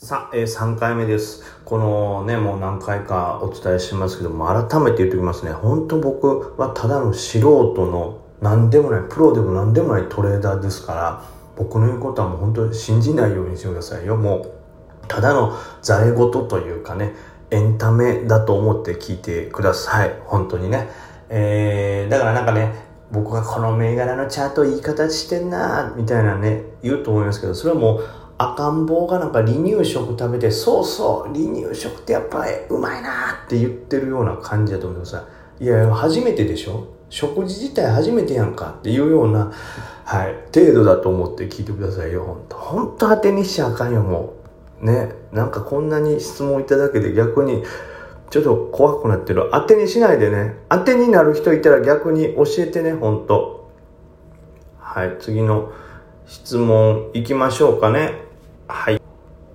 さあ、えー、3回目です。このね、もう何回かお伝えしますけども、改めて言っておきますね。本当僕はただの素人の何でもない、プロでも何でもないトレーダーですから、僕の言うことはもう本当に信じないようにしてくださいよ。もう、ただのざれ言というかね、エンタメだと思って聞いてください。本当にね。えー、だからなんかね、僕がこの銘柄のチャートいい形してんなみたいなね、言うと思いますけど、それはもう、赤ん坊がなんか離乳食食べて、そうそう、離乳食ってやっぱりうまいなって言ってるような感じだと思ってください。やいや、初めてでしょ？食事自体初めてやんかっていうような、はい、程度だと思って聞いてくださいよ、本当本当当てにしちゃあかんよ、もう。ね、なんかこんなに質問いただけで逆に、ちょっと怖くなってる。当てにしないでね。当てになる人いたら逆に教えてね、本当はい、次の質問いきましょうかね。はい。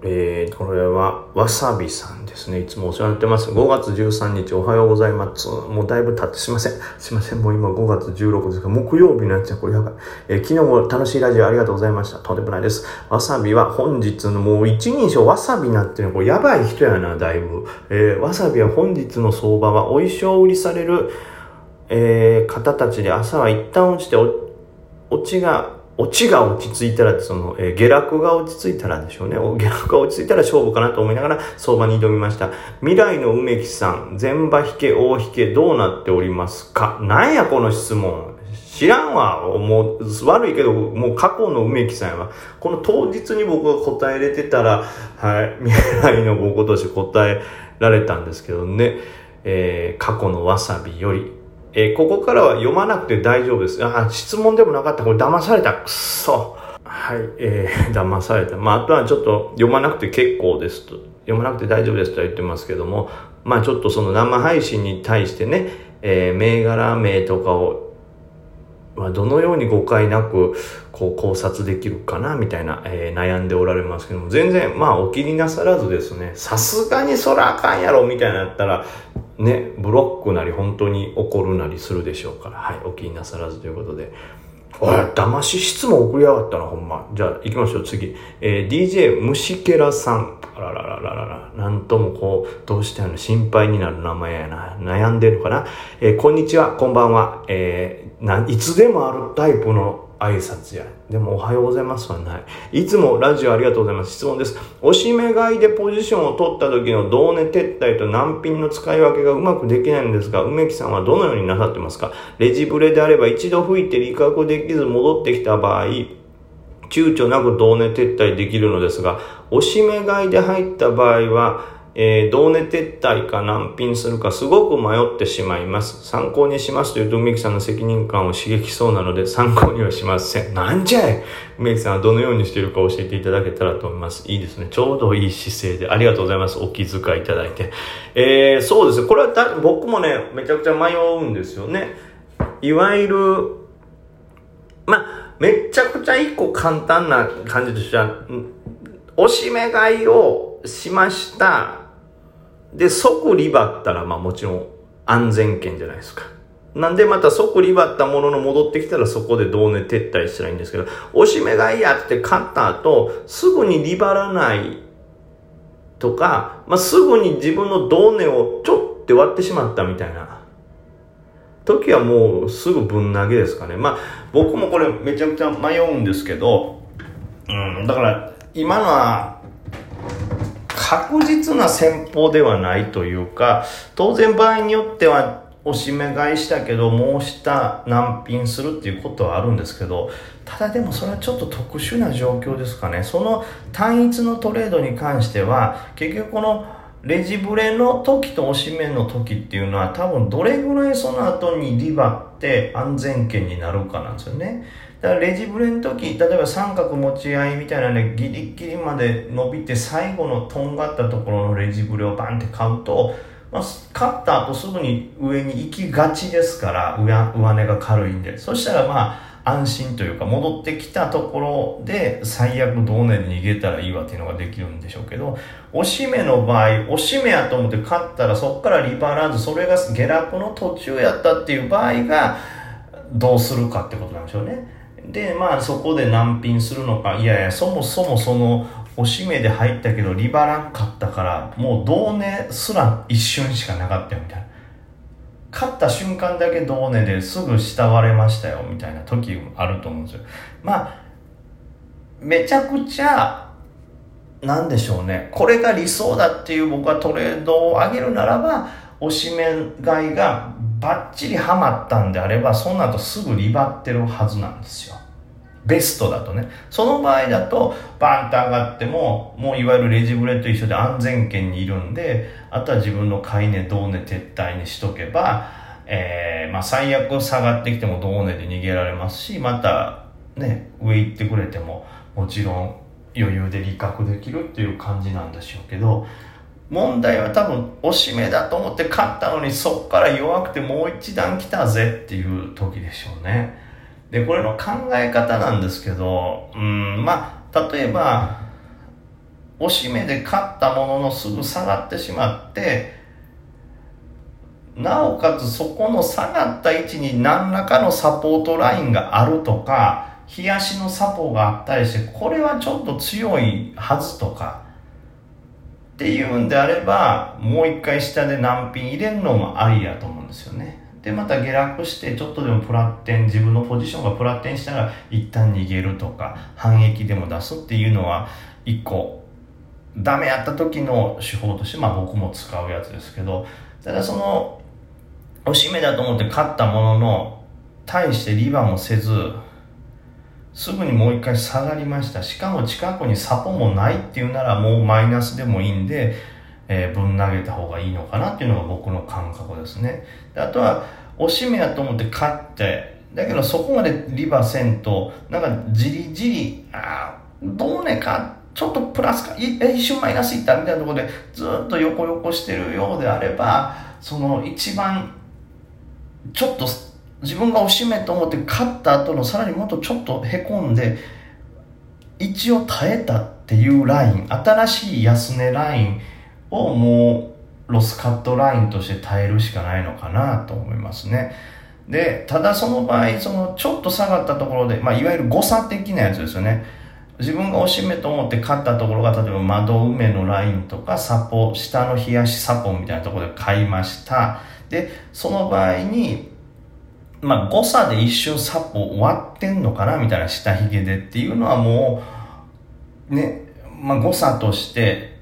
えー、これは、わさびさんですね。いつもお世話になってます。5月13日おはようございます。もうだいぶ経ってすいません。すいません。もう今5月16ですが、木曜日のやつはこれやばい。えー昨日も楽しいラジオありがとうございました。とんでもないです。わさびは本日のもう一人称わさびなっていうのこれやばい人やな、だいぶ。えーわさびは本日の相場はお衣装売りされる、えー方たちで朝は一旦落ちてお、落ちが、落ちが落ち着いたら、その、えー下落が落ち着いたらでしょうね。下落が落ち着いたら勝負かなと思いながら相場に挑みました。未来の梅木さん、全場引け、大引け、どうなっておりますか？なんやこの質問。知らんわ。もう、悪いけど、もう過去の梅木さんやわ。この当日に僕が答えれてたら、はい、未来の僕として答えられたんですけどね。えー過去のわさびより、えーここからは読まなくて大丈夫です。あ、質問でもなかった。これ騙された。くっそ。はい、えー 騙された。まあ、あとはちょっと読まなくて結構ですと。読まなくて大丈夫ですとは言ってますけども、まあちょっとその生配信に対してね、えー銘柄名とかをま、どのように誤解なくこう考察できるかなみたいな、えー悩んでおられますけども全然まあお気になさらずですねさすがにそらあかんやろみたいなやったらねブロックなり本当に怒るなりするでしょうからはいお気になさらずということで。おい騙し質問送りやがったなほんま。じゃあ行きましょう次、えー DJ 虫けらさん。あらららららら。なんともこうどうしてあの心配になる名前やな。悩んでるかな、えーこんにちはこんばんは、えーないつでもあるタイプの挨拶や。でもおはようございますはない。いつもラジオありがとうございます。質問です。おしめ買いでポジションを取った時の同値撤退と難品の使い分けがうまくできないんですが、梅木さんはどのようになさってますか？レジブレであれば一度吹いて利確できず戻ってきた場合、躊躇なく同値撤退できるのですが、おしめ買いで入った場合は、えー同値撤退か難品するかすごく迷ってしまいます。参考にしますというと梅木さんの責任感を刺激そうなので参考にはしません。なんじゃい？梅木さんはどのようにしているか教えていただけたらと思います。いいですね。ちょうどいい姿勢でありがとうございます。お気遣いいただいて。えーそうですね。これはだ僕もね、めちゃくちゃ迷うんですよね。いわゆる、まあ、めちゃくちゃ一個簡単な感じとしては、おしめ買いをしました。で、即リバったら、まあもちろん安全圏じゃないですか。なんでまた即リバったものの戻ってきたらそこで同値撤退したらいいんですけど、おしめ買いやって買った後、すぐにリバらないとか、まあ、すぐに自分の同値をちょって割ってしまったみたいな。時はもうすぐぶん投げですかね。まあ僕もこれめちゃくちゃ迷うんですけど、うん、だから今のは確実な戦法ではないというか、当然場合によってはおしめ買いしたけど、もう下難品するっていうことはあるんですけど、ただでもそれはちょっと特殊な状況ですかね。その単一のトレードに関しては、結局このレジブレの時とおしめの時っていうのは多分どれぐらいその後にリバって安全圏になるかなんですよね。だからレジブレの時、例えば三角持ち合いみたいなね、ギリギリまで伸びて最後のとんがったところのレジブレをバンって買うと、まあ、買った後すぐに上に行きがちですから、上上値が軽いんで。そしたらまあ、安心というか戻ってきたところで最悪同年逃げたらいいわっていうのができるんでしょうけどおしめの場合おしめやと思って買ったらそこからリバランスそれが下落の途中やったっていう場合がどうするかってことなんでしょうね。でまあそこで難品するのかいやいやそもそもその押し目で入ったけどリバラン勝ったからもう同値すら一瞬しかなかったよみたいな。勝った瞬間だけ同値ですぐ慕われましたよみたいな時あると思うんですよ。まあめちゃくちゃなんでしょうね。これが理想だっていう僕はトレードを上げるならば押し目買いがバッチリハマったんであればその後すぐリバってるはずなんですよ。ベストだとね。その場合だと、バンと上がっても、もういわゆるレジブレと一緒で安全圏にいるんで、あとは自分の買い値、同値撤退にしとけば、えー、まあ最悪下がってきても同値で逃げられますし、また、ね、上行ってくれても、もちろん余裕で利確できるっていう感じなんでしょうけど、問題は多分、押し目だと思って勝ったのに、そっから弱くてもう一段来たぜっていう時でしょうね。で、これの考え方なんですけど、うん、まあ、例えば、押し目で勝ったもののすぐ下がってしまって、なおかつそこの下がった位置に何らかのサポートラインがあるとか、冷やしのサポがあったりして、これはちょっと強いはずとか、っていうんであれば、もう一回下で難品入れるのもありやと思うんですよね。でまた下落してちょっとでもプラッテン自分のポジションがプラッテンしたら一旦逃げるとか反撃でも出すっていうのは一個ダメやった時の手法としてまあ僕も使うやつですけどただその押し目だと思って勝ったものの対してリバもせずすぐにもう一回下がりました。しかも近くにサポもないっていうならもうマイナスでもいいんでえー、ぶん投げた方がいいのかなっていうのが僕の感覚ですね。であとは、おしめやと思って勝って、だけどそこまでリバーせんと、なんかじりじり、ああ、どうねか、ちょっとプラスか、い一瞬マイナスいったみたいなところでずっと横横してるようであれば、その一番、ちょっと自分がおしめと思って勝った後のさらにもっとちょっとへこんで、一応耐えたっていうライン、新しい安値ライン、をもうロスカットラインとして耐えるしかないのかなと思いますね。で、ただその場合、そのちょっと下がったところで、まあ、いわゆる誤差的なやつですよね。自分が押し目と思って買ったところが、例えば窓埋めのラインとか、サポ、下の冷やしサポみたいなところで買いました。で、その場合に、まあ、誤差で一瞬サポ終わってんのかなみたいな下髭でっていうのはもう、ね、まあ、誤差として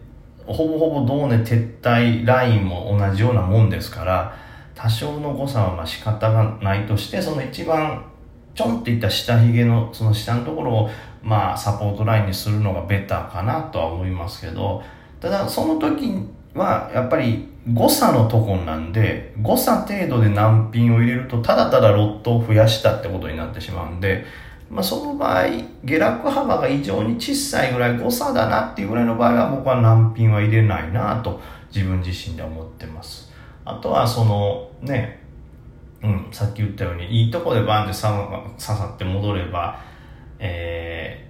ほぼほぼ同値撤退ラインも同じようなもんですから多少の誤差はまあ仕方がないとしてその一番ちょんっていった下髭のその下のところをまあサポートラインにするのがベターかなとは思いますけどただその時はやっぱり誤差のとこなんで誤差程度で難品を入れるとただただロットを増やしたってことになってしまうんでまあ、その場合、下落幅が異常に小さいぐらい誤差だなっていうぐらいの場合は僕は難品は入れないなと自分自身で思ってます。あとはそのね、うん、さっき言ったようにいいとこでバンって刺さって戻れば、え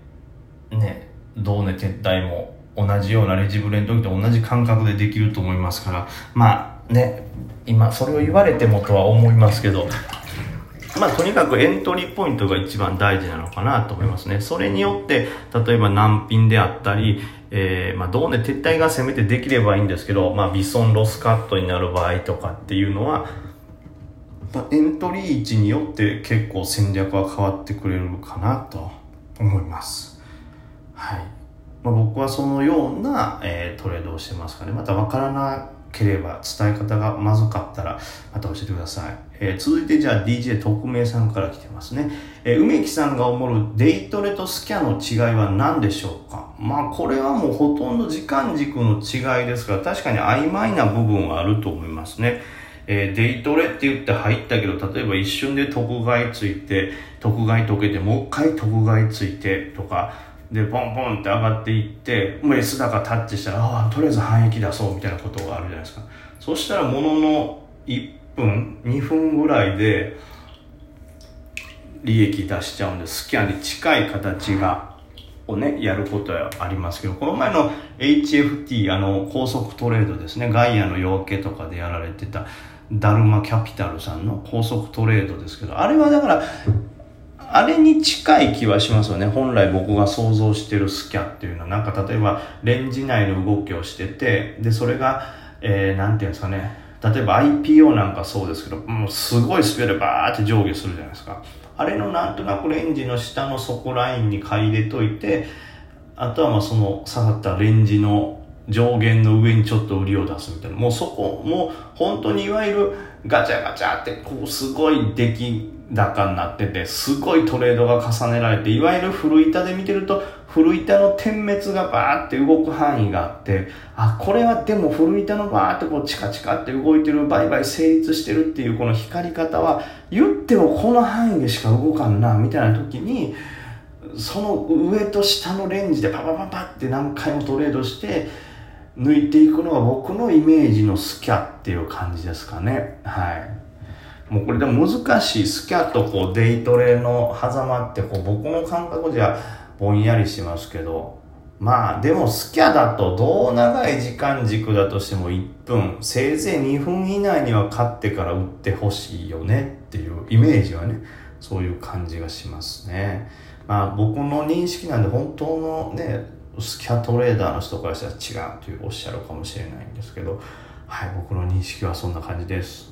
ー、ね、銅値撤退も同じようなレジブレの時と同じ感覚でできると思いますから、まあね、今それを言われてもとは思いますけど、まあ、とにかくエントリーポイントが一番大事なのかなと思いますね。それによって、例えば難品であったり、えー、まあ、どうね、撤退がせめてできればいいんですけど、まあ、ビソンロスカットになる場合とかっていうのは、ま、エントリー位置によって結構戦略は変わってくれるかなと思います。はい。まあ、僕はそのような、えー、トレードをしてますかね。またわからないければ伝え方がまずかったらまた教えてください、えー、続いてじゃあ DJ 特命さんから来てますね、えー、梅木さんが思うデイトレとスキャの違いは何でしょうか？まあこれはもうほとんど時間軸の違いですから確かに曖昧な部分はあると思いますね。えー、デイトレって言って入ったけど、例えば一瞬で特買ついて、特買解けて、もう一回特買ついてとか、でポンポンって上がっていってもう S 高タッチしたらああとりあえず反撃出そうみたいなことがあるじゃないですか。そしたらものの1分2分ぐらいで利益出しちゃうんでスキャンに近い形がをねやることはありますけどこの前の HFT あの高速トレードですねガイアの養鶏とかでやられてたダルマキャピタルさんの高速トレードですけどあれはだからあれに近い気はしますよね。本来僕が想像してるスキャっていうのは、なんか例えばレンジ内の動きをしてて、で、それが、えー、なんていうんですかね、例えば IPO なんかそうですけど、もうすごいスピードでバーって上下するじゃないですか。あれのなんとなくレンジの下の底ラインに買い入れといて、あとはまあその下がったレンジの上限の上にちょっと売りを出すみたいな。もうそこ、もう本当にいわゆるガチャガチャってこうすごい出来高になってて、すごいトレードが重ねられて、いわゆる古板で見てると、古板の点滅がバーって動く範囲があって、あ、これはでも古板のバーってこうチカチカって動いてる、バイバイ成立してるっていうこの光り方は、言ってもこの範囲でしか動かんな、みたいな時に、その上と下のレンジでパパパパって何回もトレードして、抜いていくのが僕のイメージのスキャっていう感じですかね。はい。もうこれでも難しいスキャとこうデイトレの狭間ってこう僕の感覚じゃぼんやりしますけどまあでもスキャだとどう長い時間軸だとしても1分せいぜい2分以内には勝ってから打ってほしいよねっていうイメージはねそういう感じがしますねまあ僕の認識なんで本当のねスキャトレーダーの人からしたら違うというおっしゃるかもしれないんですけどはい僕の認識はそんな感じです。